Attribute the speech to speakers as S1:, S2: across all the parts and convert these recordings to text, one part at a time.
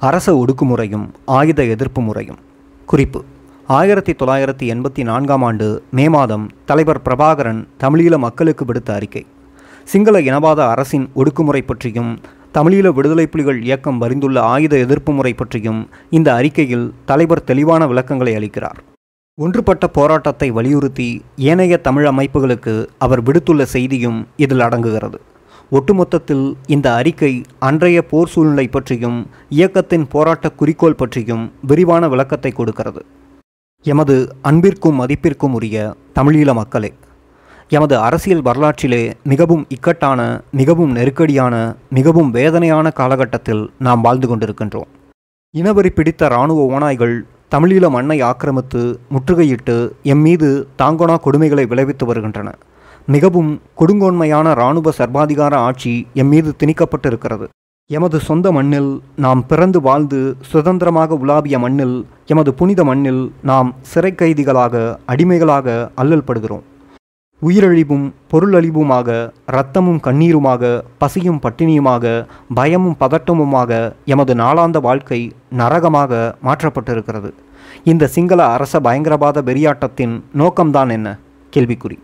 S1: அரச ஒடுக்குமுறையும் ஆயுத எதிர்ப்பு முறையும். குறிப்பு ஆயிரத்தி தொள்ளாயிரத்தி எண்பத்தி நான்காம் ஆண்டு மே மாதம் தலைவர் பிரபாகரன் தமிழீழ மக்களுக்கு விடுத்த அறிக்கை. சிங்கள இனவாத அரசின் ஒடுக்குமுறை பற்றியும் தமிழீழ விடுதலை புலிகள் இயக்கம் வரிந்துள்ள ஆயுத எதிர்ப்பு முறை பற்றியும் இந்த அறிக்கையில் தலைவர் தெளிவான விளக்கங்களை அளிக்கிறார். ஒன்றுபட்ட போராட்டத்தை வலியுறுத்தி ஏனைய தமிழ் அமைப்புகளுக்கு அவர் விடுத்துள்ள செய்தியும் இதில் அடங்குகிறது. ஒட்டுமொத்தத்தில் இந்த அறிக்கை அன்றைய போர் சூழ்நிலை பற்றியும் இயக்கத்தின் போராட்ட குறிக்கோள் பற்றியும் விரிவான விளக்கத்தை கொடுக்கிறது. எமது அன்பிற்கும் மதிப்பிற்கும் உரிய தமிழீழ மக்களே எமது அரசியல் வரலாற்றிலே மிகவும் இக்கட்டான மிகவும் நெருக்கடியான மிகவும் வேதனையான காலகட்டத்தில் நாம் வாழ்ந்து கொண்டிருக்கின்றோம். இனவரி பிடித்த இராணுவ ஓநாய்கள் தமிழீழ மண்ணை ஆக்கிரமித்து முற்றுகையிட்டு எம் மீது தாங்கோனா கொடுமைகளை விளைவித்து வருகின்றன. மிகவும் கொடுங்கோன்மையான இராணுவ சர்வாதிகார ஆட்சி எம் மீது திணிக்கப்பட்டிருக்கிறது. எமது சொந்த மண்ணில் நாம் பிறந்து வாழ்ந்து சுதந்திரமாக உலாவிய மண்ணில் எமது புனித மண்ணில் நாம் சிறை கைதிகளாக அடிமைகளாக அல்லல்படுகிறோம். உயிரழிவும் பொருளழிவுமாக இரத்தமும் கண்ணீருமாக பசியும் பட்டினியுமாக பயமும் பதட்டமுமாக எமது நாளாந்த வாழ்க்கை நரகமாக மாற்றப்பட்டிருக்கிறது. இந்த சிங்கள அரச பயங்கரவாத வெறியாட்டத்தின் நோக்கம்தான் என்ன? கேள்விக்குறி.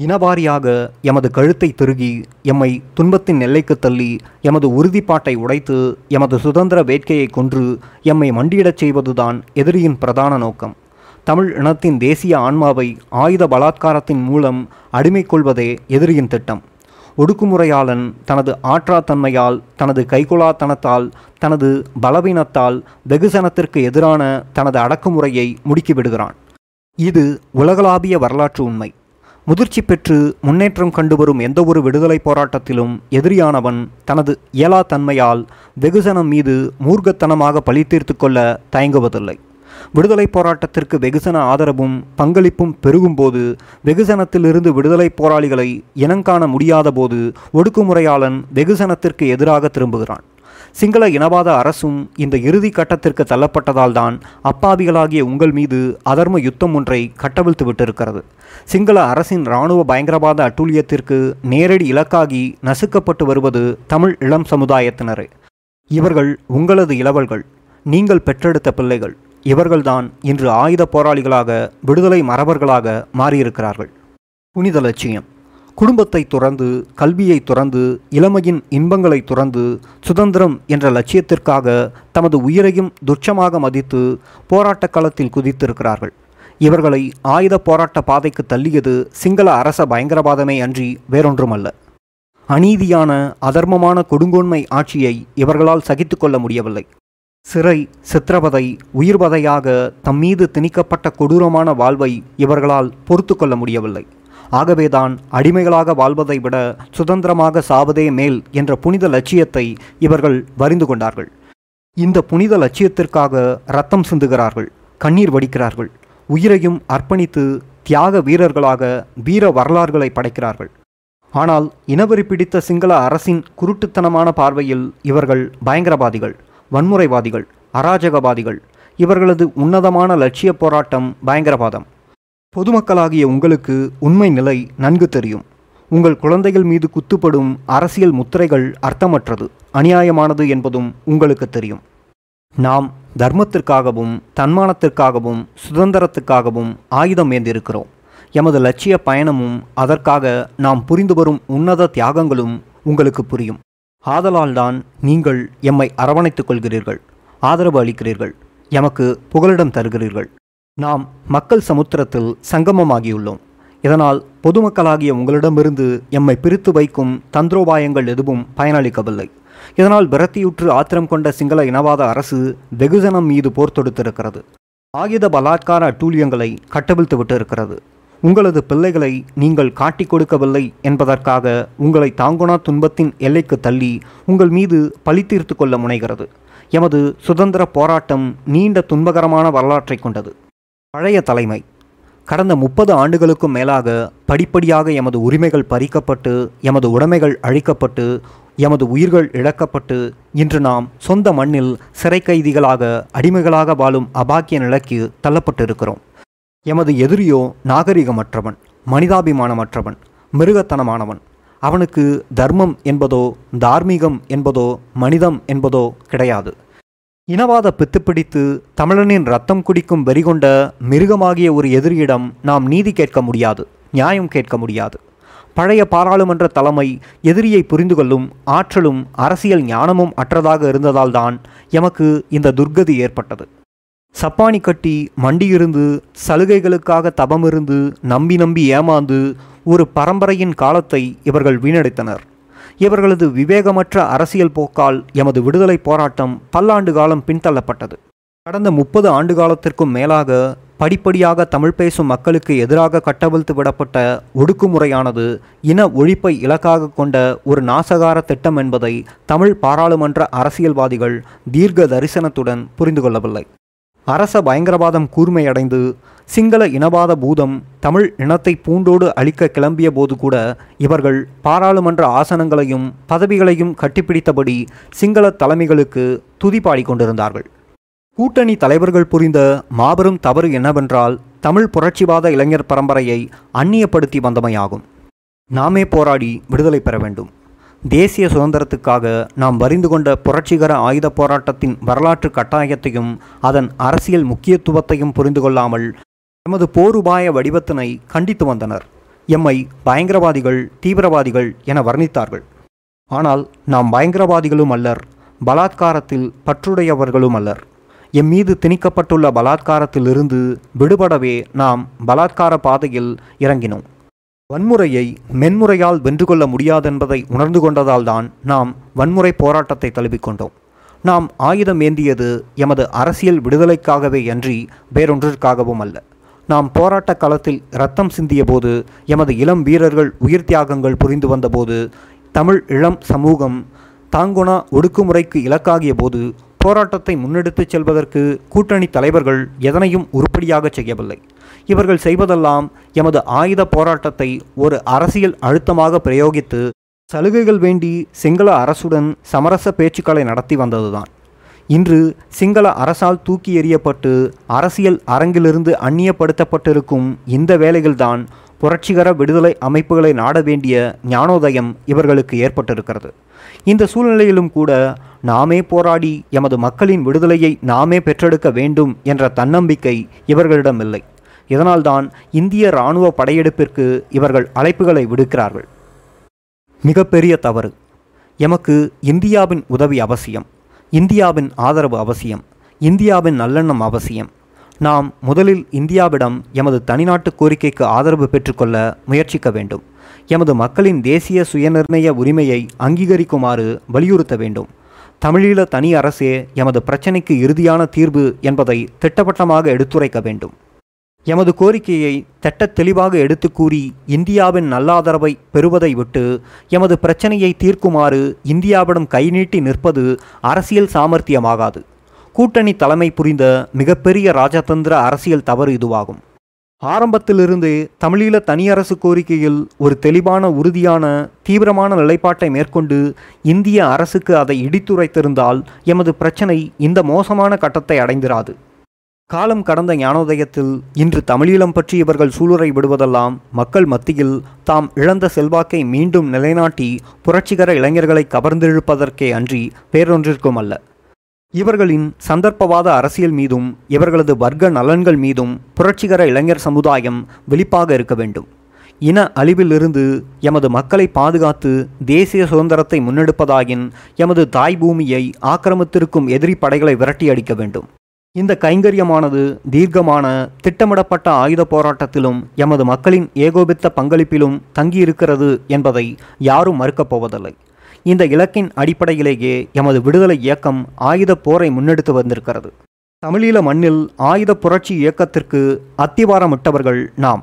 S1: இனவாரியாக எமது கழுத்தை திருகி எம்மை துன்பத்தின் எல்லைக்கு தள்ளி எமது உறுதிப்பாட்டை உடைத்து எமது சுதந்திர வேட்கையை கொன்று எம்மை மண்டியிடச் செய்வதுதான் எதிரியின் பிரதான நோக்கம். தமிழ் இனத்தின் தேசிய ஆன்மாவை ஆயுத பலாத்காரத்தின் மூலம் அடிமை கொள்வதே எதிரியின் திட்டம். ஒடுக்குமுறையாளன் தனது ஆற்றாத்தன்மையால் தனது கைகொளாத்தனத்தால் தனது பலவீனத்தால் வெகுசனத்திற்கு எதிரான தனது அடக்குமுறையை முடுக்கிவிடுகிறான். இது உலகளாவிய வரலாற்று உண்மை. முதிர்ச்சி பெற்று முன்னேற்றம் கண்டுவரும் எந்தவொரு விடுதலை போராட்டத்திலும் எதிரியானவன் தனது இயலா தன்மையால் வெகுசனம் மீது மூர்க்கத்தனமாக பழி தீர்த்து கொள்ள தயங்குவதில்லை. விடுதலை போராட்டத்திற்கு வெகுசன ஆதரவும் பங்களிப்பும் பெருகும்போது வெகுசனத்திலிருந்து விடுதலை போராளிகளை இனங்காண முடியாத போது ஒடுக்குமுறையாளன் வெகுசனத்திற்கு எதிராக திரும்புகிறான். சிங்கள இனவாத அரசும் இந்த இறுதி கட்டத்திற்கு தள்ளப்பட்டதால் தான் அப்பாவிகளாகிய உங்கள் மீது அதர்ம யுத்தம் ஒன்றை கட்டவிழ்த்து விட்டிருக்கிறது. சிங்கள அரசின் இராணுவ பயங்கரவாத அட்டூழியத்திற்கு நேரடி இலக்காகி நசுக்கப்பட்டு வருவது தமிழ் இளம் சமுதாயத்தினரே. இவர்கள் உங்களது இளவல்கள் நீங்கள் பெற்றெடுத்த பிள்ளைகள். இவர்கள்தான் இன்று ஆயுத போராளிகளாக விடுதலை மரபர்களாக மாறியிருக்கிறார்கள். புனித லட்சியம். குடும்பத்தை துறந்து கல்வியை துறந்து இளமையின் இன்பங்களை துறந்து சுதந்திரம் என்ற லட்சியத்திற்காக தமது உயிரையும் துச்சமாக மதித்து போராட்டக் களத்தில் குதித்திருக்கிறார்கள். இவர்களை ஆயுத போராட்ட பாதைக்கு தள்ளியது சிங்கள அரச பயங்கரவாதமே அன்றி வேறொன்றுமல்ல. அநீதியான அதர்மமான கொடுங்கோன்மை ஆட்சியை இவர்களால் சகித்து கொள்ள முடியவில்லை. சிறை சித்திரவதை உயிர்வதையாக தம் மீது திணிக்கப்பட்ட கொடூரமான வாழ்வை இவர்களால் பொறுத்து கொள்ள முடியவில்லை. ஆகவேதான் அடிமைகளாக வாழ்வதை விட சுதந்திரமாக சாவதே மேல் என்ற புனித லட்சியத்தை இவர்கள் வரிந்து கொண்டார்கள். இந்த புனித லட்சியத்திற்காக ரத்தம் சிந்துகிறார்கள் கண்ணீர் வடிக்கிறார்கள் உயிரையும் அர்ப்பணித்து தியாக வீரர்களாக வீர வரலாறுகளை படைக்கிறார்கள். ஆனால் இனவெறி பிடித்த சிங்கள அரசின் குருட்டுத்தனமான பார்வையில் இவர்கள் பயங்கரவாதிகள். வன்முறைவாதிகள் அராஜகவாதிகள். இவர்களது உன்னதமான லட்சிய போராட்டம் பயங்கரவாதம். பொதுமக்களாகிய உங்களுக்கு உண்மை நிலை நன்கு தெரியும். உங்கள் குழந்தைகள் மீது குத்துப்படும் அரசியல் முத்திரைகள் அர்த்தமற்றது அநியாயமானது என்பதும் உங்களுக்கு தெரியும். நாம் தர்மத்திற்காகவும் தன்மானத்திற்காகவும் சுதந்திரத்துக்காகவும் ஆயுதம் ஏந்திருக்கிறோம். எமது லட்சிய பயணமும் அதற்காக நாம் புரிந்து வரும் உன்னத தியாகங்களும் உங்களுக்கு புரியும். ஆதலால்தான் நீங்கள் எம்மை அரவணைத்துக் கொள்கிறீர்கள் ஆதரவு அளிக்கிறீர்கள் எமக்கு புகலிடம் தருகிறீர்கள். நாம் மக்கள் சமுத்திரத்தில் சங்கமமாகியுள்ளோம். இதனால் பொதுமக்களாகிய உங்களிடமிருந்து எம்மை பிரித்து வைக்கும் தந்திரோபாயங்கள் எதுவும் பயனளிக்கவில்லை. இதனால் விரத்தியுற்று ஆத்திரம் கொண்ட சிங்கள இனவாத அரசு வெகுஜனம் மீது போர் தொடுத்திருக்கிறது. ஆயுத பலாத்கார அட்டூழியங்களை கட்டவிழ்த்து விட்டிருக்கிறது உங்களது பிள்ளைகளை நீங்கள் காட்டிக் கொடுக்கவில்லை என்பதற்காக உங்களை தாங்குனா துன்பத்தின் எல்லைக்கு தள்ளி உங்கள் மீது பழி தீர்த்து கொள்ள முனைகிறது. எமது சுதந்திர போராட்டம் நீண்ட துன்பகரமான வரலாற்றை கொண்டது. பழைய தலைமை. கடந்த முப்பது ஆண்டுகளுக்கும் மேலாக படிப்படியாக எமது உரிமைகள் பறிக்கப்பட்டு எமது உடைமைகள் அழிக்கப்பட்டு எமது உயிர்கள் இழக்கப்பட்டு இன்று நாம் சொந்த மண்ணில் சிறை கைதிகளாக அடிமைகளாக வாழும் அபாக்கிய நிலைக்கு தள்ளப்பட்டிருக்கிறோம். எமது எதிரியோ நாகரிகமற்றவன் மனிதாபிமானமற்றவன் மிருகத்தனமானவன். அவனுக்கு தர்மம் என்பதோ தார்மீகம் என்பதோ மனிதம் என்பதோ கிடையாது. இனவாத பித்து பிடித்து தமிழனின் ரத்தம் குடிக்கும் வெறிகொண்ட மிருகமாகிய ஒரு எதிரியிடம் நாம் நீதி கேட்க முடியாது நியாயம் கேட்க முடியாது. பழைய பாராளுமன்ற தலைமை எதிரியை புரிந்து கொள்ளும் ஆற்றலும் அரசியல் ஞானமும் அற்றதாக இருந்ததால்தான் எமக்கு இந்த துர்கதி ஏற்பட்டது. சப்பானி கட்டி மண்டியிருந்து சலுகைகளுக்காக தபமிருந்து நம்பி நம்பி ஏமாந்து ஒரு பரம்பரையின் காலத்தை இவர்கள் வீணடித்தனர். இவர்களது விவேகமற்ற அரசியல் போக்கால் எமது விடுதலை போராட்டம் பல்லாண்டு காலம் பின்தள்ளப்பட்டது. கடந்த முப்பது ஆண்டு காலத்திற்கும் மேலாக படிப்படியாக தமிழ் பேசும் மக்களுக்கு எதிராக கட்டவிழ்த்து விடப்பட்ட ஒடுக்குமுறையானது இன ஒழிப்பை இலக்காக கொண்ட ஒரு நாசகார திட்டம் என்பதை தமிழ் பாராளுமன்ற அரசியல்வாதிகள் தீர்க்க தரிசனத்துடன் புரிந்து கொள்ளவில்லை. அரச பயங்கரவாதம் கூர்மையடைந்து சிங்கள இனவாத பூதம் தமிழ் இனத்தை பூண்டோடு அழிக்க கிளம்பிய போது கூட இவர்கள் பாராளுமன்ற ஆசனங்களையும் பதவிகளையும் கட்டிப்பிடித்தபடி சிங்கள தலைமைகளுக்கு துதிப்பாடி பாடிக்கொண்டிருந்தார்கள் கூட்டணி தலைவர்கள் புரிந்த மாபெரும் தவறு என்னவென்றால் தமிழ் புரட்சிவாத இளைஞர் பரம்பரையை அந்நியப்படுத்தி வந்தமையாகும். நாமே போராடி விடுதலை பெற வேண்டும். தேசிய சுதந்திரத்துக்காக நாம் வரிந்து கொண்ட புரட்சிகர ஆயுத போராட்டத்தின் வரலாற்று கட்டாயத்தையும் அதன் அரசியல் முக்கியத்துவத்தையும் புரிந்து கொள்ளாமல் எமது போருபாய வடிவத்தினை கண்டித்து வந்தனர். எம்மை பயங்கரவாதிகள் தீவிரவாதிகள் என வர்ணித்தார்கள். ஆனால் நாம் பயங்கரவாதிகளும் அல்லர் பலாத்காரத்தில் பற்றுடையவர்களும் அல்லர். எம் மீது திணிக்கப்பட்டுள்ள பலாத்காரத்திலிருந்து விடுபடவே நாம் பலாத்கார பாதையில் இறங்கினோம். வன்முறையை மென்முறையால் வென்று கொள்ள முடியாதென்பதை உணர்ந்து கொண்டதால்தான் நாம் வன்முறை போராட்டத்தை தழுவிக்கொண்டோம் நாம் ஆயுதம் ஏந்தியது எமது அரசியல் விடுதலைக்காகவே அன்றி வேறொன்றிற்காகவும் அல்ல. நாம் போராட்ட களத்தில் ரத்தம் சிந்திய போது எமது இளம் வீரர்கள் உயிர் தியாகங்கள் புரிந்து வந்தபோது தமிழ் இளம் சமூகம் தாங்குணா ஒடுக்குமுறைக்கு இலக்காகிய போது போராட்டத்தை முன்னெடுத்துச் செல்வதற்கு கூட்டணி தலைவர்கள் எதனையும் உருப்படியாக செய்யவில்லை. இவர்கள் செய்வதெல்லாம் எமது ஆயுத போராட்டத்தை ஒரு அரசியல் அழுத்தமாக பிரயோகித்து சலுகைகள் வேண்டி சிங்கள அரசுடன் சமரச பேச்சுக்களை நடத்தி வந்ததுதான். இன்று சிங்கள அரசால் தூக்கி எறியப்பட்டு அரசியல் அரங்கிலிருந்து அந்நியப்படுத்தப்பட்டிருக்கும் இந்த வேலைகள்தான் புரட்சிகர விடுதலை அமைப்புகளை நாட வேண்டிய ஞானோதயம் இவர்களுக்கு ஏற்பட்டிருக்கிறது. இந்த சூழ்நிலையிலும் கூட நாமே போராடி எமது மக்களின் விடுதலையை நாமே பெற்றெடுக்க வேண்டும் என்ற தன்னம்பிக்கை இவர்களிடம் இல்லை இதனால்தான் இந்திய இராணுவ படையெடுப்பிற்கு இவர்கள் அழைப்புகளை விடுக்கிறார்கள். மிகப்பெரிய தவறு. எமக்கு இந்தியாவின் உதவி அவசியம் இந்தியாவின் ஆதரவு அவசியம் இந்தியாவின் நல்லெண்ணம் அவசியம். நாம் முதலில் இந்தியாவிடம் எமது தனிநாட்டு கோரிக்கைக்கு ஆதரவு பெற்றுக்கொள்ள முயற்சிக்க வேண்டும். எமது மக்களின் தேசிய சுயநிர்ணய உரிமையை அங்கீகரிக்குமாறு வலியுறுத்த வேண்டும். தமிழீழ தனி அரசே எமது பிரச்சினைக்கு இறுதியான தீர்வு என்பதை திட்டவட்டமாக எடுத்துரைக்க வேண்டும். எமது கோரிக்கையை திட்ட தெளிவாக எடுத்து கூறி இந்தியாவின் நல்லாதரவை பெறுவதை விட்டு எமது பிரச்சனையை தீர்க்குமாறு இந்தியாவிடம் கை நீட்டி நிற்பது அரசியல் சாமர்த்தியமாகாது. கூட்டணி தலைமை புரிந்த மிகப்பெரிய ராஜதந்திர அரசியல் தவறு இதுவாகும். ஆரம்பத்திலிருந்தே தமிழீழ தனியரசு கோரிக்கையில் ஒரு தெளிவான உறுதியான தீவிரமான நிலைப்பாட்டை மேற்கொண்டு இந்திய அரசுக்கு அதை இடித்துரைத்திருந்தால் எமது பிரச்சனை இந்த மோசமான கட்டத்தை அடைந்திராது. காலம் கடந்த ஞானோதயத்தில் இன்று தமிழீழம் பற்றி இவர்கள் சூளுரை விடுவதெல்லாம் மக்கள் மத்தியில் தாம் இழந்த செல்வாக்கை மீண்டும் நிலைநாட்டி புரட்சிகர இளைஞர்களை கவர்ந்தெழுப்பதற்கே அன்றி வேறொன்றிற்கும் அல்ல. இவர்களின் சந்தர்ப்பவாத அரசியல் மீதும் இவர்களது வர்க்க நலன்கள் மீதும் புரட்சிகர இளைஞர் சமுதாயம் விழிப்பாக இருக்க வேண்டும். இன அழிவிலிருந்து எமது மக்களை பாதுகாத்து தேசிய சுதந்திரத்தை முன்னெடுப்பதாயின் எமது தாய் பூமியை ஆக்கிரமித்திருக்கும் எதிரி படைகளை விரட்டி அடிக்க வேண்டும். இந்த கைங்கரியமானது தீர்க்கமான திட்டமிடப்பட்ட ஆயுத போராட்டத்திலும் எமது மக்களின் ஏகோபித்த பங்களிப்பிலும் தங்கியிருக்கிறது என்பதை யாரும் மறுக்கப் போவதில்லை. இந்த இலக்கின் அடிப்படையிலேயே எமது விடுதலை இயக்கம் ஆயுத போரை முன்னெடுத்து வந்திருக்கிறது. தமிழீழ மண்ணில் ஆயுத புரட்சி இயக்கத்திற்கு அத்திவாரமிட்டவர்கள் நாம்.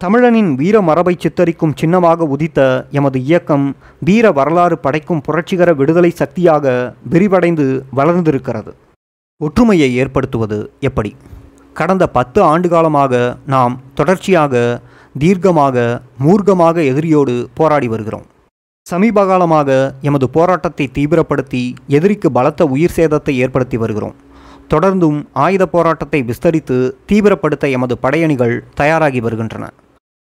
S1: தமிழனின் வீர மரபை சித்தரிக்கும் சின்னமாக உதித்த எமது இயக்கம் வீர வரலாறு படைக்கும் புரட்சிகர விடுதலை சக்தியாக விரிவடைந்து வளர்ந்திருக்கிறது. ஒற்றுமையை ஏற்படுத்துவது எப்படி? கடந்த பத்து ஆண்டு காலமாக நாம் தொடர்ச்சியாக தீர்க்கமாக மூர்க்கமாக எதிரியோடு போராடி வருகிறோம். சமீப காலமாக எமது போராட்டத்தை தீவிரப்படுத்தி எதிரிக்கு பலத்த உயிர் சேதத்தை ஏற்படுத்தி வருகிறோம். தொடர்ந்தும் ஆயுத போராட்டத்தை விஸ்தரித்து தீவிரப்படுத்த எமது படையணிகள் தயாராகி வருகின்றன.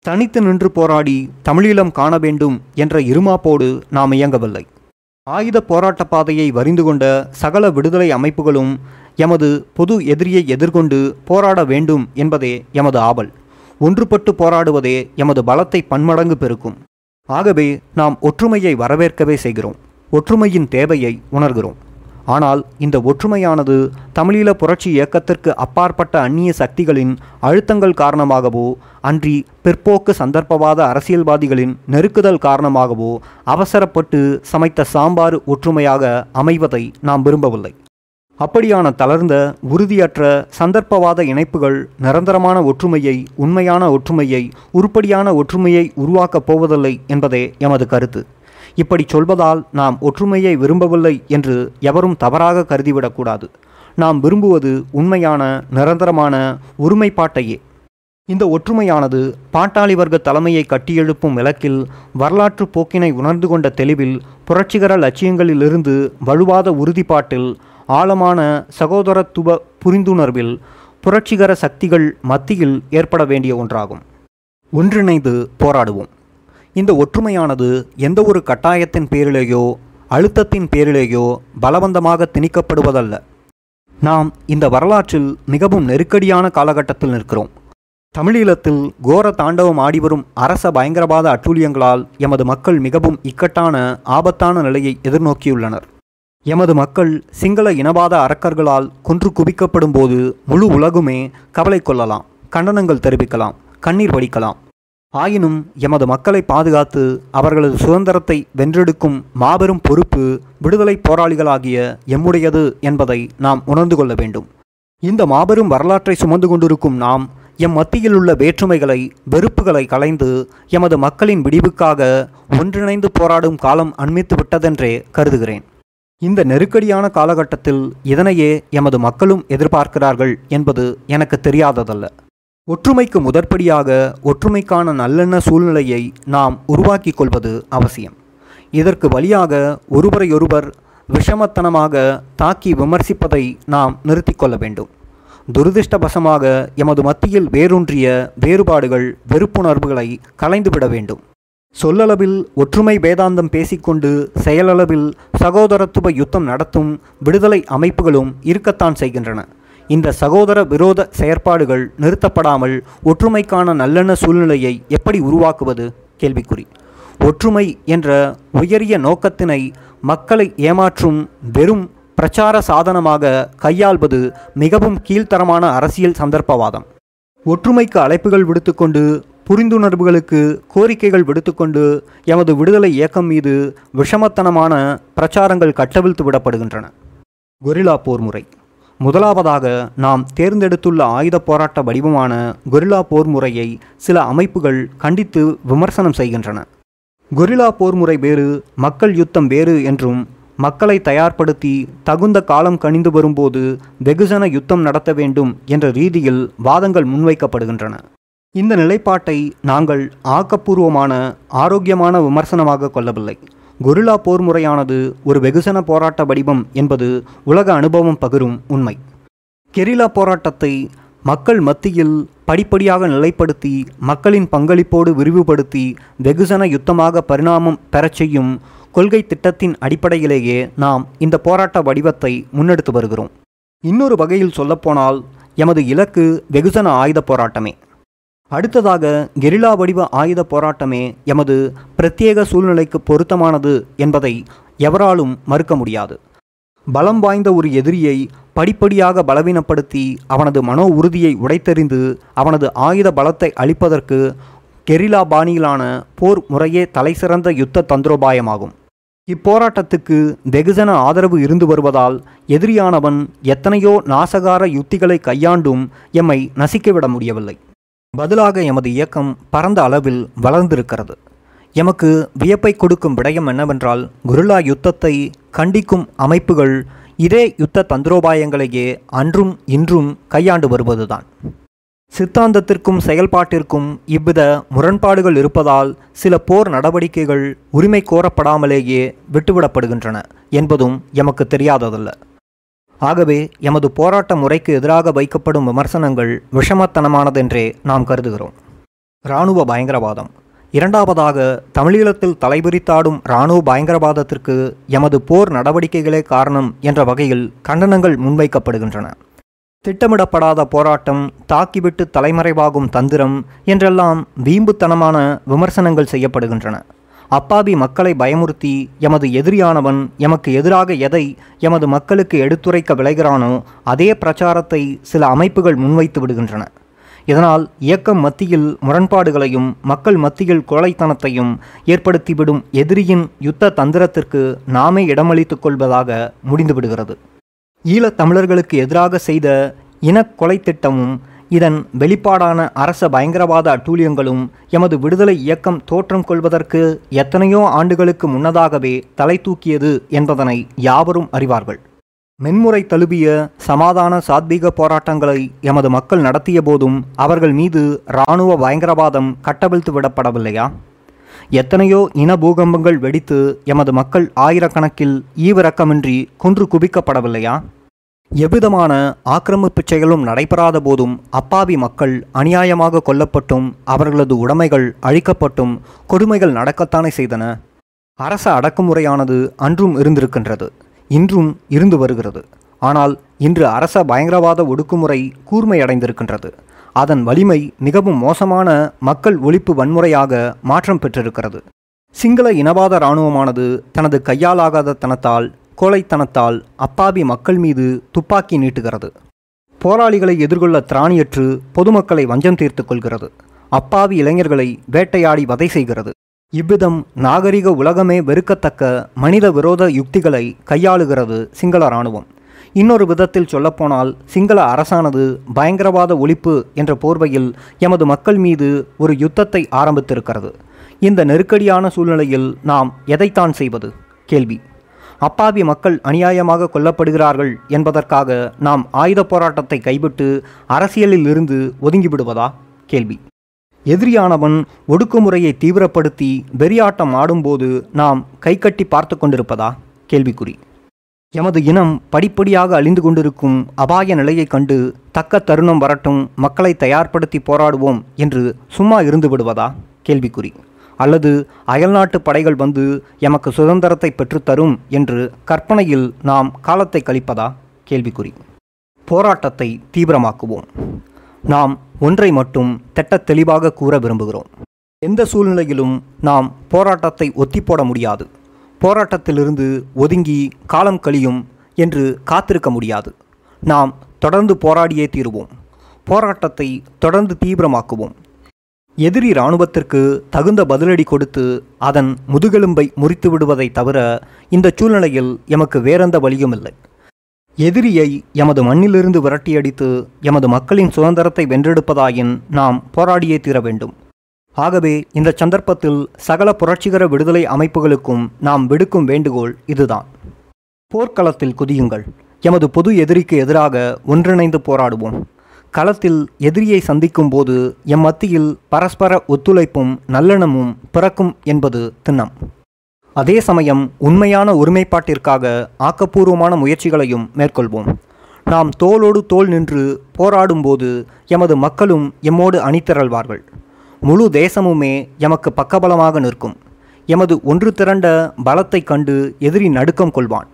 S1: தனித்து நின்று போராடி தமிழீழம் காண வேண்டும் என்ற இருமாப்போடு நாம் இயங்கவில்லை. ஆயுத போராட்ட பாதையை வரிந்து கொண்ட சகல விடுதலை அமைப்புகளும் எமது பொது எதிரியை எதிர்கொண்டு போராட வேண்டும் என்பதே எமது ஆவல். ஒன்றுபட்டு போராடுவதே எமது பலத்தை பன்மடங்கு பெருக்கும். ஆகவே நாம் ஒற்றுமையை வரவேற்கவே செய்கிறோம். ஒற்றுமையின் தேவையை உணர்கிறோம். ஆனால் இந்த ஒற்றுமையானது தமிழீழ புரட்சி இயக்கத்திற்கு அப்பாற்பட்ட அந்நிய சக்திகளின் அழுத்தங்கள் காரணமாகவோ அன்றி பிற்போக்கு சந்தர்ப்பவாத அரசியல்வாதிகளின் நெருக்குதல் காரணமாகவோ அவசரப்பட்டு சமைத்த சாம்பார் ஒற்றுமையாக அமைவதை நாம் விரும்பவில்லை. அப்படியான தளர்ந்த உறுதியற்ற சந்தர்ப்பவாத இணைப்புகள் நிரந்தரமான ஒற்றுமையை உண்மையான ஒற்றுமையை உருப்படியான ஒற்றுமையை உருவாக்கப் போவதில்லை என்பதே எமது கருத்து. இப்படி சொல்வதால் நாம் ஒற்றுமையை விரும்பவில்லை என்று எவரும் தவறாக கருதிவிடக்கூடாது. நாம் விரும்புவது உண்மையான நிரந்தரமான ஒருமைப்பாட்டையே. இந்த ஒற்றுமையானது பாட்டாளி வர்க்க தலைமையை கட்டியெழுப்பும் இலக்கில் வரலாற்று போக்கினை உணர்ந்து கொண்ட தெளிவில் புரட்சிகர லட்சியங்களிலிருந்து வலுவாத உறுதிப்பாட்டில் ஆழமான சகோதரத்துவ புரிந்துணர்வில் புரட்சிகர சக்திகள் மத்தியில் ஏற்பட வேண்டிய ஒன்றாகும். ஒன்றிணைந்து போராடுவோம். இந்த ஒற்றுமையானது எந்த ஒரு கட்டாயத்தின் பேரிலேயோ அழுத்தத்தின் பேரிலேயோ பலவந்தமாக திணிக்கப்படுவதல்ல. நாம் இந்த வரலாற்றில் மிகவும் நெருக்கடியான காலகட்டத்தில் நிற்கிறோம். தமிழீழத்தில் கோர தாண்டவம் ஆடிவரும் அரச பயங்கரவாத அட்டூழியங்களால் எமது மக்கள் மிகவும் இக்கட்டான ஆபத்தான நிலையை எதிர்நோக்கியுள்ளனர். எமது மக்கள் சிங்கள இனவாத அரக்கர்களால் கொன்று குவிக்கப்படும் போது முழு உலகுமே கவலை கொள்ளலாம் கண்டனங்கள் தெரிவிக்கலாம் கண்ணீர் வடிக்கலாம். ஆயினும் எமது மக்களை பாதுகாத்து அவர்களது சுதந்திரத்தை வென்றெடுக்கும் மாபெரும் பொறுப்பு விடுதலை போராளிகளாகிய எம்முடையது என்பதை நாம் உணர்ந்து கொள்ள வேண்டும். இந்த மாபெரும் வரலாற்றை சுமந்து கொண்டிருக்கும் நாம் எம் மத்தியில் உள்ள வேற்றுமைகளை வெறுப்புகளை களைந்து எமது மக்களின் விடிவுக்காக ஒன்றிணைந்து போராடும் காலம் அண்மித்து விட்டதென்றே கருதுகிறேன். இந்த நெருக்கடியான காலகட்டத்தில் இதனையே எமது மக்களும் எதிர்பார்க்கிறார்கள் என்பது எனக்கு தெரியாததல்ல. ஒற்றுமைக்கு முதற்படியாக ஒற்றுமைக்கான நல்லெண்ண சூழ்நிலையை நாம் உருவாக்கிக் கொள்வது அவசியம். இதற்கு வழியாக ஒருவரையொருவர் விஷமத்தனமாக தாக்கி விமர்சிப்பதை நாம் நிறுத்தி கொள்ள வேண்டும். துரதிருஷ்டவசமாக எமது மத்தியில் வேரூன்றிய வேறுபாடுகள் வெறுப்புணர்வுகளை கலைந்துவிட வேண்டும். சொல்லளவில் ஒற்றுமை வேதாந்தம் பேசிக்கொண்டு செயலளவில் சகோதரத்துவ யுத்தம் நடத்தும் விடுதலை அமைப்புகளும் இருக்கத்தான் செய்கின்றன. இந்த சகோதர விரோத செயற்பாடுகள் நிறுத்தப்படாமல் ஒற்றுமைக்கான நல்லெண்ண சூழ்நிலையை எப்படி உருவாக்குவது? கேள்விக்குறி. ஒற்றுமை என்ற உயரிய நோக்கத்தினை மக்களை ஏமாற்றும் வெறும் பிரச்சார சாதனமாக கையாள்வது மிகவும் கீழ்த்தரமான அரசியல் சந்தர்ப்பவாதம். ஒற்றுமைக்கு அழைப்புகள் விடுத்துக்கொண்டு புரிந்துணர்வுகளுக்கு கோரிக்கைகள் விடுத்துக்கொண்டு எமது விடுதலை இயக்கம் மீது விஷமத்தனமான பிரச்சாரங்கள் கட்டவிழ்த்து விடப்படுகின்றன. கொரில்லா போர் முறை முதலாவதாக நாம் தேர்ந்தெடுத்துள்ள ஆயுத போராட்ட வடிவமான கொரில்லா போர் முறையை சில அமைப்புகள் கண்டித்து விமர்சனம் செய்கின்றன. கொரில்லா போர் முறை வேறு மக்கள் யுத்தம் வேறு என்றும் மக்களை தயார்படுத்தி தகுந்த காலம் கணிந்து வரும்போது வெகுஜன யுத்தம் நடத்த வேண்டும் என்ற ரீதியில் வாதங்கள் முன்வைக்கப்படுகின்றன. இந்த நிலைப்பாட்டை நாங்கள் ஆக்கப்பூர்வமான ஆரோக்கியமான விமர்சனமாக கொள்ளவில்லை. கொரில்லா போர் முறையானது ஒரு வெகுசன போராட்ட வடிவம் என்பது உலக அனுபவம் பகிரும் உண்மை. கெரிலா போராட்டத்தை மக்கள் மத்தியில் படிப்படியாக நிலைப்படுத்தி மக்களின் பங்களிப்போடு விரிவுபடுத்தி வெகுசன யுத்தமாக பரிணாமம் பெறச் செய்யும் கொள்கை திட்டத்தின் அடிப்படையிலேயே நாம் இந்த போராட்ட வடிவத்தை முன்னெடுத்து வருகிறோம். இன்னொரு வகையில் சொல்லப்போனால் எமது இலக்கு வெகுசன ஆயுத போராட்டமே. அடுத்ததாக கெரில்லா வடிவ ஆயுத போராட்டமே எமது பிரத்யேக சூழ்நிலைக்கு பொருத்தமானது என்பதை எவராலும் மறுக்க முடியாது. பலம் வாய்ந்த ஒரு எதிரியை படிப்படியாக பலவீனப்படுத்தி அவனது மனோ உறுதியை உடைத்தெறிந்து அவனது ஆயுத பலத்தை அளிப்பதற்கு கெரிலா பாணியிலான போர் முறையே தலைசிறந்த யுத்த தந்திரோபாயமாகும். இப்போராட்டத்துக்கு வெகுஜன ஆதரவு இருந்து வருவதால் எதிரியானவன் எத்தனையோ நாசகார யுத்திகளை கையாண்டும் எம்மை நசிக்கவிட முடியவில்லை. பதிலாக எமது இயக்கம் பரந்த அளவில் வளர்ந்திருக்கிறது. எமக்கு வியப்பை கொடுக்கும் விடயம் என்னவென்றால் குருலா யுத்தத்தை கண்டிக்கும் அமைப்புகள் இதே யுத்த தந்திரோபாயங்களையே அன்றும் இன்றும் கையாண்டு வருவதுதான். சித்தாந்தத்திற்கும் செயல்பாட்டிற்கும் இவ்வித முரண்பாடுகள் இருப்பதால் சில போர் நடவடிக்கைகள் உரிமை கோரப்படாமலேயே விட்டுவிடப்படுகின்றன என்பதும் எமக்கு தெரியாததல்ல. ஆகவே எமது போராட்ட முறைக்கு எதிராக வைக்கப்படும் விமர்சனங்கள் விஷமத்தனமானதென்றே நாம் கருதுகிறோம். இராணுவ பயங்கரவாதம். இரண்டாவதாக தமிழீழத்தில் தலைபிரித்தாடும் இராணுவ பயங்கரவாதத்திற்கு எமது போர் நடவடிக்கைகளே காரணம் என்ற வகையில் கண்டனங்கள் முன்வைக்கப்படுகின்றன. திட்டமிடப்படாத போராட்டம் தாக்கிவிட்டு தலைமறைவாகும் தந்திரம் என்றெல்லாம் வீம்புத்தனமான விமர்சனங்கள் செய்யப்படுகின்றன. அப்பாவி மக்களை பயமுறுத்தி எமது எதிரியானவன் எமக்கு எதிராக எதை எமது மக்களுக்கு எடுத்துரைக்க விளைகிறானோ அதே பிரச்சாரத்தை சில அமைப்புகள் முன்வைத்து விடுகின்றன. இதனால் இயக்கம் மத்தியில் முரண்பாடுகளையும் மக்கள் மத்தியில் கொலைத்தனத்தையும் ஏற்படுத்திவிடும் எதிரியின் யுத்த தந்திரத்திற்கு நாமே இடமளித்துக் கொள்வதாக முடிந்துவிடுகிறது. ஈழத் தமிழர்களுக்கு எதிராக செய்த இனக் கொலை திட்டமும் இதன் வெளிப்பாடான அரச பயங்கரவாத அட்டூழியங்களும் எமது விடுதலை இயக்கம் தோற்றம் கொள்வதற்கு எத்தனையோ ஆண்டுகளுக்கு முன்னதாகவே தலை தூக்கியது என்பதனை யாவரும் அறிவார்கள். மென்முறை தழுவிய சமாதான சாத்வீக போராட்டங்களை எமது மக்கள் நடத்திய போதும் அவர்கள் மீது இராணுவ பயங்கரவாதம் கட்டவிழ்த்து விடப்படவில்லையா? எத்தனையோ இன பூகம்பங்கள் வெடித்து எமது மக்கள் ஆயிரக்கணக்கில் ஈவிரக்கமின்றி கொன்று குவிக்கப்படவில்லையா? எவ்விதமான ஆக்கிரமிப்புச் செயலும் நடைபெறாத போதும் அப்பாவி மக்கள் அநியாயமாக கொல்லப்பட்டும் அவர்களது உடைமைகள் அழிக்கப்பட்டும் கொடுமைகள் நடக்கத்தானே செய்தன. அரச அடக்குமுறையானது அன்றும் இருந்திருக்கின்றது இன்றும் இருந்து வருகிறது. ஆனால் இன்று அரச பயங்கரவாத ஒடுக்குமுறை கூர்மையடைந்திருக்கின்றது. அதன் வலிமை மிகவும் மோசமான மக்கள் ஒழிப்பு வன்முறையாக மாற்றம் பெற்றிருக்கிறது. சிங்கள இனவாத இராணுவமானது தனது கையாலாகாத தனத்தால் கோழைத்தனத்தால் அப்பாவி மக்கள் மீது துப்பாக்கி நீட்டுகிறது. போராளிகளை எதிர்கொள்ள திராணியற்று பொதுமக்களை வஞ்சம் தீர்த்து கொள்கிறது. அப்பாவி இளைஞர்களை வேட்டையாடி வதை செய்கிறது. இவ்விதம் நாகரிக உலகமே வெறுக்கத்தக்க மனித விரோத யுக்திகளை கையாளுகிறது சிங்கள இராணுவம். இன்னொரு விதத்தில் சொல்லப்போனால் சிங்கள அரசானது பயங்கரவாத ஒழிப்பு என்ற போர்வையில் எமது மக்கள் மீது ஒரு யுத்தத்தை ஆரம்பித்திருக்கிறது. இந்த நெருக்கடியான சூழ்நிலையில் நாம் எதைத்தான் செய்வது? கேள்வி. அப்பாவி மக்கள் அநியாயமாக கொல்லப்படுகிறார்கள் என்பதற்காக நாம் ஆயுத போராட்டத்தை கைவிட்டு அரசியலில் இருந்து ஒதுங்கிவிடுவதா? கேள்வி. எதிரியானவன் ஒடுக்குமுறையை தீவிரப்படுத்தி வெறியாட்டம் ஆடும்போது நாம் கைகட்டி பார்த்து கொண்டிருப்பதா? கேள்விக்குறி. எமது இனம் படிப்படியாக அழிந்து கொண்டிருக்கும் அபாய நிலையைக் கண்டு தக்க தருணம் வரட்டும் மக்களை தயார்படுத்தி போராடுவோம் என்று சும்மா இருந்து விடுவதா கேள்விக்குறி. அல்லது அயல்நாட்டு படைகள் வந்து எமக்கு சுதந்திரத்தை பெற்றுத்தரும் என்று கற்பனையில் நாம் காலத்தை கழிப்பதா? கேள்விக்குறி. போராட்டத்தை தீவிரமாக்குவோம். நாம் ஒன்றை மட்டும் திட்டத் தெளிவாக கூற விரும்புகிறோம். எந்த சூழ்நிலையிலும் நாம் போராட்டத்தை ஒத்திப்போட முடியாது. போராட்டத்திலிருந்து ஒதுங்கி காலம் கழியும் என்று காத்திருக்க முடியாது. நாம் தொடர்ந்து போராடியே தீருவோம். போராட்டத்தை தொடர்ந்து தீவிரமாக்குவோம். எதிரி இராணுவத்திற்கு தகுந்த பதிலடி கொடுத்து அதன் முதுகெலும்பை முறித்து விடுவதை தவிர இந்த சூழ்நிலையில் எமக்கு வேறெந்த வழியும் இல்லை. எதிரியை எமது மண்ணிலிருந்து விரட்டியடித்து எமது மக்களின் சுதந்திரத்தை வென்றெடுப்பதாயின் நாம் போராடியே தீர வேண்டும். ஆகவே இந்த சந்தர்ப்பத்தில் சகல புரட்சிகர விடுதலை அமைப்புகளுக்கும் நாம் விடுக்கும் வேண்டுகோள் இதுதான். போர்க்களத்தில் குதியுங்கள். எமது பொது எதிரிக்கு எதிராக ஒன்றிணைந்து போராடுவோம். களத்தில் எதிரியை சந்திக்கும் போது எம் மத்தியில் பரஸ்பர ஒத்துழைப்பும் நல்லெண்ணமும் பிறக்கும் என்பது திண்ணம். அதே சமயம் உண்மையான ஒருமைப்பாட்டிற்காக ஆக்கப்பூர்வமான முயற்சிகளையும் மேற்கொள்வோம். நாம் தோளோடு தோள் நின்று போராடும்போது எமது மக்களும் எம்மோடு அணிதிரள்வார்கள். முழு தேசமுமே எமக்கு பக்கபலமாக நிற்கும். எமது ஒன்று திரண்ட பலத்தைக் கண்டு எதிரி நடுக்கம் கொள்வான்.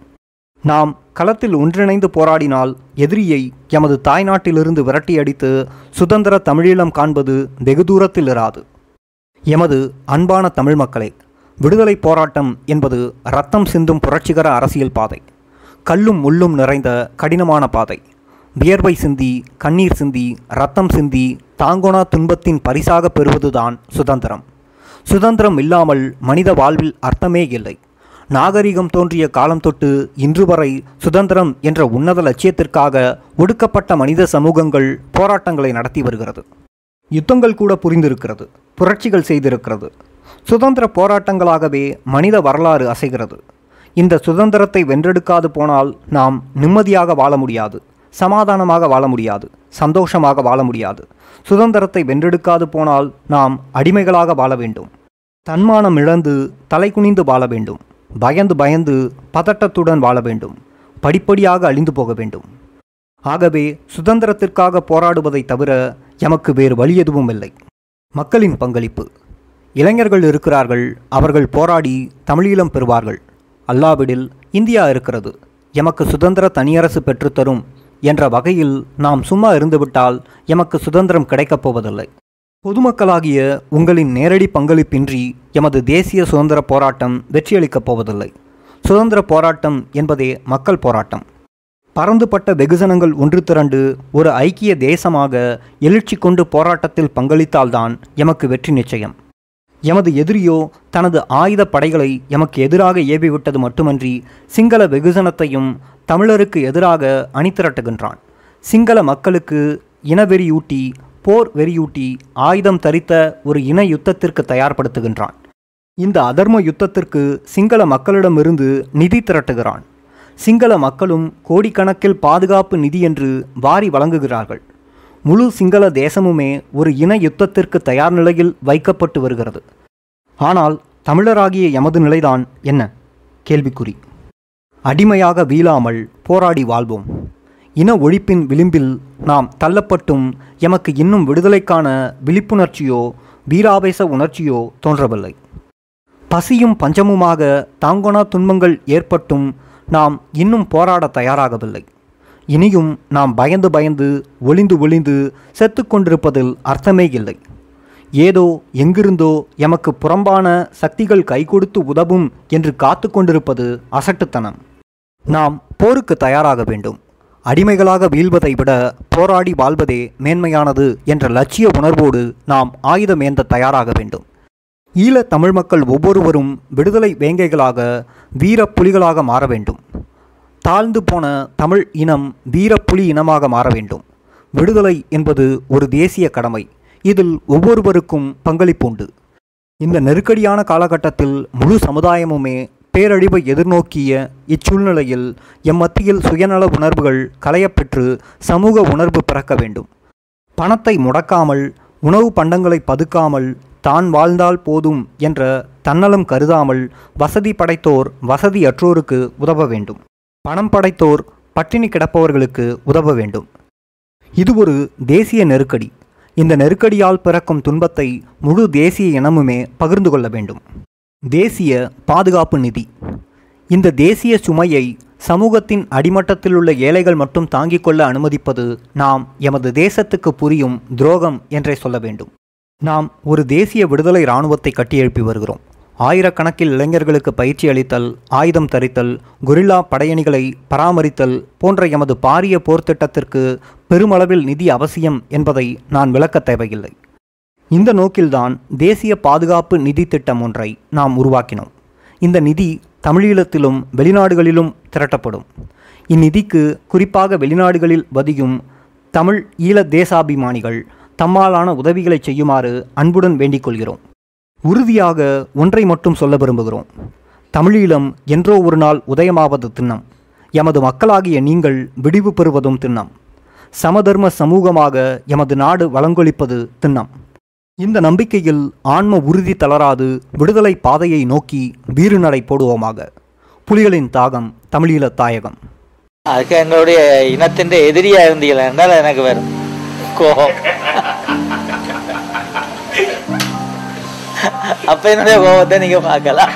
S1: நாம் களத்தில் ஒன்றிணைந்து போராடினால் எதிரியை எமது தாய்நாட்டிலிருந்து விரட்டியடித்து சுதந்திர தமிழீழம் காண்பது வெகு தூரத்தில் இராது. எமது அன்பான தமிழ் மக்களே விடுதலை போராட்டம் என்பது ரத்தம் சிந்தும் புரட்சிகர அரசியல் பாதை. கல்லும் முள்ளும் நிறைந்த கடினமான பாதை. வியர்வை சிந்தி கண்ணீர் சிந்தி ரத்தம் சிந்தி தாங்கோனா துன்பத்தின் பரிசாக பெறுவதுதான் சுதந்திரம். சுதந்திரம் இல்லாமல் மனித வாழ்வில் அர்த்தமே இல்லை. நாகரிகம் தோன்றிய காலம் தொட்டு இன்று வரை சுதந்திரம் என்ற உன்னத லட்சியத்திற்காக ஒடுக்கப்பட்ட மனித சமூகங்கள் போராட்டங்களை நடத்தி வருகிறது. யுத்தங்கள் கூட புரிந்திருக்கிறது புரட்சிகள் செய்திருக்கிறது. சுதந்திர போராட்டங்களாகவே மனித வரலாறு அசைகிறது. இந்த சுதந்திரத்தை வென்றெடுக்காது போனால் நாம் நிம்மதியாக வாழ முடியாது சமாதானமாக வாழ முடியாது சந்தோஷமாக வாழ முடியாது. சுதந்திரத்தை வென்றெடுக்காது போனால் நாம் அடிமைகளாக வாழ வேண்டும். தன்மானம் இழந்து தலை குனிந்து வாழ வேண்டும். பயந்து பயந்து பதட்டத்துடன் வாழ வேண்டும். படிப்படியாக அழிந்து போக வேண்டும். ஆகவே சுதந்திரத்திற்காக போராடுவதை தவிர எமக்கு வேறு வழி எதுவும் இல்லை. மக்களின் பங்களிப்பு. இளைஞர்கள் இருக்கிறார்கள் அவர்கள் போராடி தமிழீழம் பெறுவார்கள். அல்லாவிடில் இந்தியா இருக்கிறது. எமக்கு சுதந்திர தனியரசு பெற்றுத்தரும் என்ற வகையில் நாம் சும்மா இருந்துவிட்டால் எமக்கு சுதந்திரம் கிடைக்கப் போவதில்லை. பொதுமக்களாகிய உங்களின் நேரடி பங்களிப்பின்றி எமது தேசிய சுதந்திர போராட்டம் வெற்றியளிக்கப் போவதில்லை. சுதந்திர போராட்டம் என்பதே மக்கள் போராட்டம். பறந்துபட்ட வெகுஜனங்கள் ஒன்று திரண்டு ஒரு ஐக்கிய தேசமாக எழுச்சி கொண்டு போராட்டத்தில் பங்களித்தால்தான் எமக்கு வெற்றி நிச்சயம். எமது எதிரியோ தனது ஆயுத படைகளை எமக்கு எதிராக ஏவிவிட்டது மட்டுமன்றி சிங்கள வெகுஜனத்தையும் தமிழருக்கு எதிராக அணிதிரட்டுகின்றான். சிங்கள மக்களுக்கு இனவெறியூட்டி போர் வெறியூட்டி ஆயுதம் தரித்த ஒரு இன யுத்தத்திற்கு தயார்படுத்துகின்றான். இந்த அதர்ம யுத்தத்திற்கு சிங்கள மக்களிடமிருந்து நிதி திரட்டுகிறான். சிங்கள மக்களும் கோடிக்கணக்கில் பாதுகாப்பு நிதி என்று வாரி வழங்குகிறார்கள். முழு சிங்கள தேசமுமே ஒரு இன யுத்தத்திற்கு தயார் நிலையில் வைக்கப்பட்டு வருகிறது. ஆனால் தமிழராகிய எமது நிலைதான் என்ன? கேள்விக்குறி. அடிமையாக வீழாமல் போராடி வாழ்வோம். இன ஒழிப்பின் விளிம்பில் நாம் தள்ளப்பட்டும் எமக்கு இன்னும் விடுதலைக்கான விழிப்புணர்ச்சியோ வீராவேச உணர்ச்சியோ தோன்றவில்லை. பசியும் பஞ்சமுமாக தாங்கோனா துன்பங்கள் ஏற்பட்டும் நாம் இன்னும் போராட தயாராகவில்லை. இனியும் நாம் பயந்து பயந்து ஒளிந்து ஒளிந்து செத்து கொண்டிருப்பதில் அர்த்தமே இல்லை. ஏதோ எங்கிருந்தோ எமக்கு புறம்பான சக்திகள் கை கொடுத்து உதவும் என்று காத்து கொண்டிருப்பது அசட்டுத்தனம். நாம் போருக்கு தயாராக வேண்டும். அடிமைகளாக வீழ்வதை விட போராடி வாழ்வதே மேன்மையானது என்ற லட்சிய உணர்வோடு நாம் ஆயுதமேந்த தயாராக வேண்டும். ஈழ தமிழ் மக்கள் ஒவ்வொருவரும் விடுதலை வேங்கைகளாக வீர புலிகளாக மாற வேண்டும். தாழ்ந்து போன தமிழ் இனம் வீரப்புலி இனமாக மாற வேண்டும். விடுதலை என்பது ஒரு தேசிய கடமை. இதில் ஒவ்வொருவருக்கும் பங்களிப்புண்டு இந்த நெருக்கடியான காலகட்டத்தில் முழு சமுதாயமுமே பேரழிவை எதிர்நோக்கிய இச்சூழ்நிலையில் எம்மத்தியில் சுயநல உணர்வுகள் களையப்பெற்று சமூக உணர்வு பிறக்க வேண்டும். பணத்தை முடக்காமல் உணவு பண்டங்களை பதுக்காமல் தான் வாழ்ந்தால் போதும் என்ற தன்னலம் கருதாமல் வசதி படைத்தோர் வசதியற்றோருக்கு உதவ வேண்டும். பணம் படைத்தோர் பட்டினி கிடப்பவர்களுக்கு உதவ வேண்டும். இது ஒரு தேசிய நெருக்கடி. இந்த நெருக்கடியால் பிறக்கும் துன்பத்தை முழு தேசிய இனமுமே பகிர்ந்து கொள்ள வேண்டும். தேசிய பாதுகாப்பு நிதி. இந்த தேசிய சுமையை சமூகத்தின் அடிமட்டத்தில் உள்ள ஏழைகள் மட்டும் தாங்கிக் கொள்ள அனுமதிப்பது நாம் எமது தேசத்துக்கு புரியும் துரோகம் என்றே சொல்ல வேண்டும். நாம் ஒரு தேசிய விடுதலை இராணுவத்தை கட்டியெழுப்பி வருகிறோம். ஆயிரக்கணக்கில் இளைஞர்களுக்கு பயிற்சி அளித்தல் ஆயுதம் தரித்தல் குரில்லா படையணிகளை பராமரித்தல் போன்ற எமது பாரிய போர்த்திட்டத்திற்கு பெருமளவில் நிதி அவசியம் என்பதை நான் விளக்க தேவையில்லை. இந்த நோக்கில்தான் தேசிய பாதுகாப்பு நிதி திட்டம் ஒன்றை நாம் உருவாக்கினோம். இந்த நிதி தமிழீழத்திலும் வெளிநாடுகளிலும் திரட்டப்படும். இந்நிதிக்கு குறிப்பாக வெளிநாடுகளில் வதியும் தமிழ் ஈழ தேசாபிமானிகள் தம்மாலான உதவிகளை செய்யுமாறு அன்புடன் வேண்டிக் கொள்கிறோம். உறுதியாக ஒன்றை மட்டும் சொல்ல விரும்புகிறோம். தமிழீழம் என்றோ ஒரு நாள் உதயமாவது திண்ணம். எமது மக்களாகிய நீங்கள் விடிவு பெறுவதும் திண்ணம். சமதர்ம சமூகமாக எமது நாடு வளங்கொழிப்பது திண்ணம். இந்த நம்பிக்கையில் ஆன்ம உறுதி தளராது விடுதலை பாதையை நோக்கி வீறு நடை போடுவோமாக. புலிகளின் தாகம் தமிழீழ தாயகம்.
S2: அதுக்கு எங்களுடைய இனத்தின் எதிரியா இருந்தீங்களா என்றால் எனக்கு வரும் கோபம். அப்ப என்னுடைய கோபத்தை நீங்க பார்க்கலாம்.